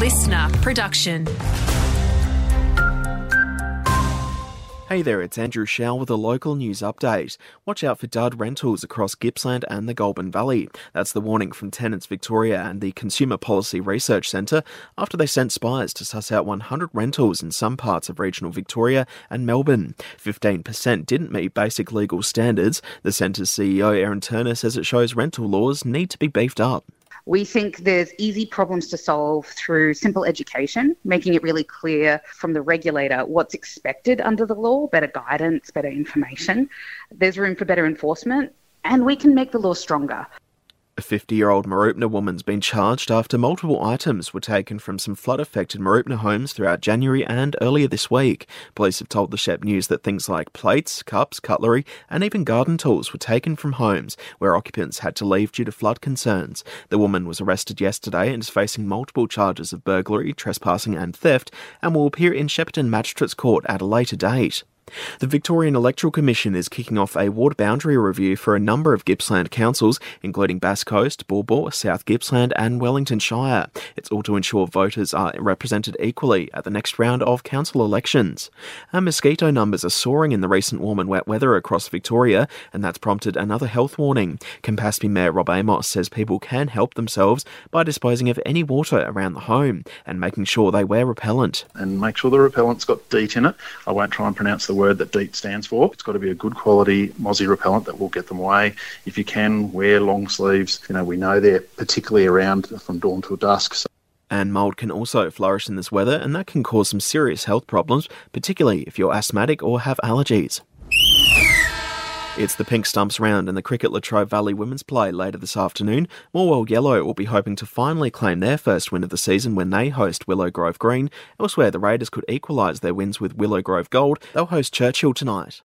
listener production. Hey there, it's Andrew Shell with a local news update. Watch out for dud rentals across Gippsland and the Goulburn Valley. That's the warning from Tenants Victoria and the Consumer Policy Research Centre after they sent spies to suss out 100 rentals in some parts of regional Victoria and Melbourne. 15% didn't meet basic legal standards. The centre's CEO, Erin Turner, says it shows rental laws need to be beefed up. We think there's easy problems to solve through simple education, making it really clear from the regulator what's expected under the law, better guidance, better information. There's room for better enforcement, and we can make the law stronger. A 50 year old Mooroopna woman's been charged after multiple items were taken from some flood affected Mooroopna homes throughout January and earlier this week. Police have told the Shep News that things like plates, cups, cutlery, and even garden tools were taken from homes where occupants had to leave due to flood concerns. The woman was arrested yesterday and is facing multiple charges of burglary, trespassing, and theft and will appear in Shepparton Magistrates Court at a later date. The Victorian Electoral Commission is kicking off a ward boundary review for a number of Gippsland councils, including Bass Coast, Baw, South Gippsland, and Wellington Shire. It's all to ensure voters are represented equally at the next round of council elections. And mosquito numbers are soaring in the recent warm and wet weather across Victoria, and that's prompted another health warning. Campaspe Mayor Rob Amos says people can help themselves by disposing of any water around the home and making sure they wear repellent. And make sure the repellent's got DEET in it. I won't try and pronounce the word that DEET stands for. It's got to be a good quality mozzie repellent that will get them away. If you can, wear long sleeves. You know, we know they're particularly around from dawn till dusk. So and mould can also flourish in this weather, and that can cause some serious health problems, particularly if you're asthmatic or have allergies. It's the Pink Stumps round in the Cricket Latrobe Valley Women's Play later this afternoon. Morwell Yellow will be hoping to finally claim their first win of the season when they host Willow Grove Green. Elsewhere, the Raiders could equalise their wins with Willow Grove Gold. They'll host Churchill tonight.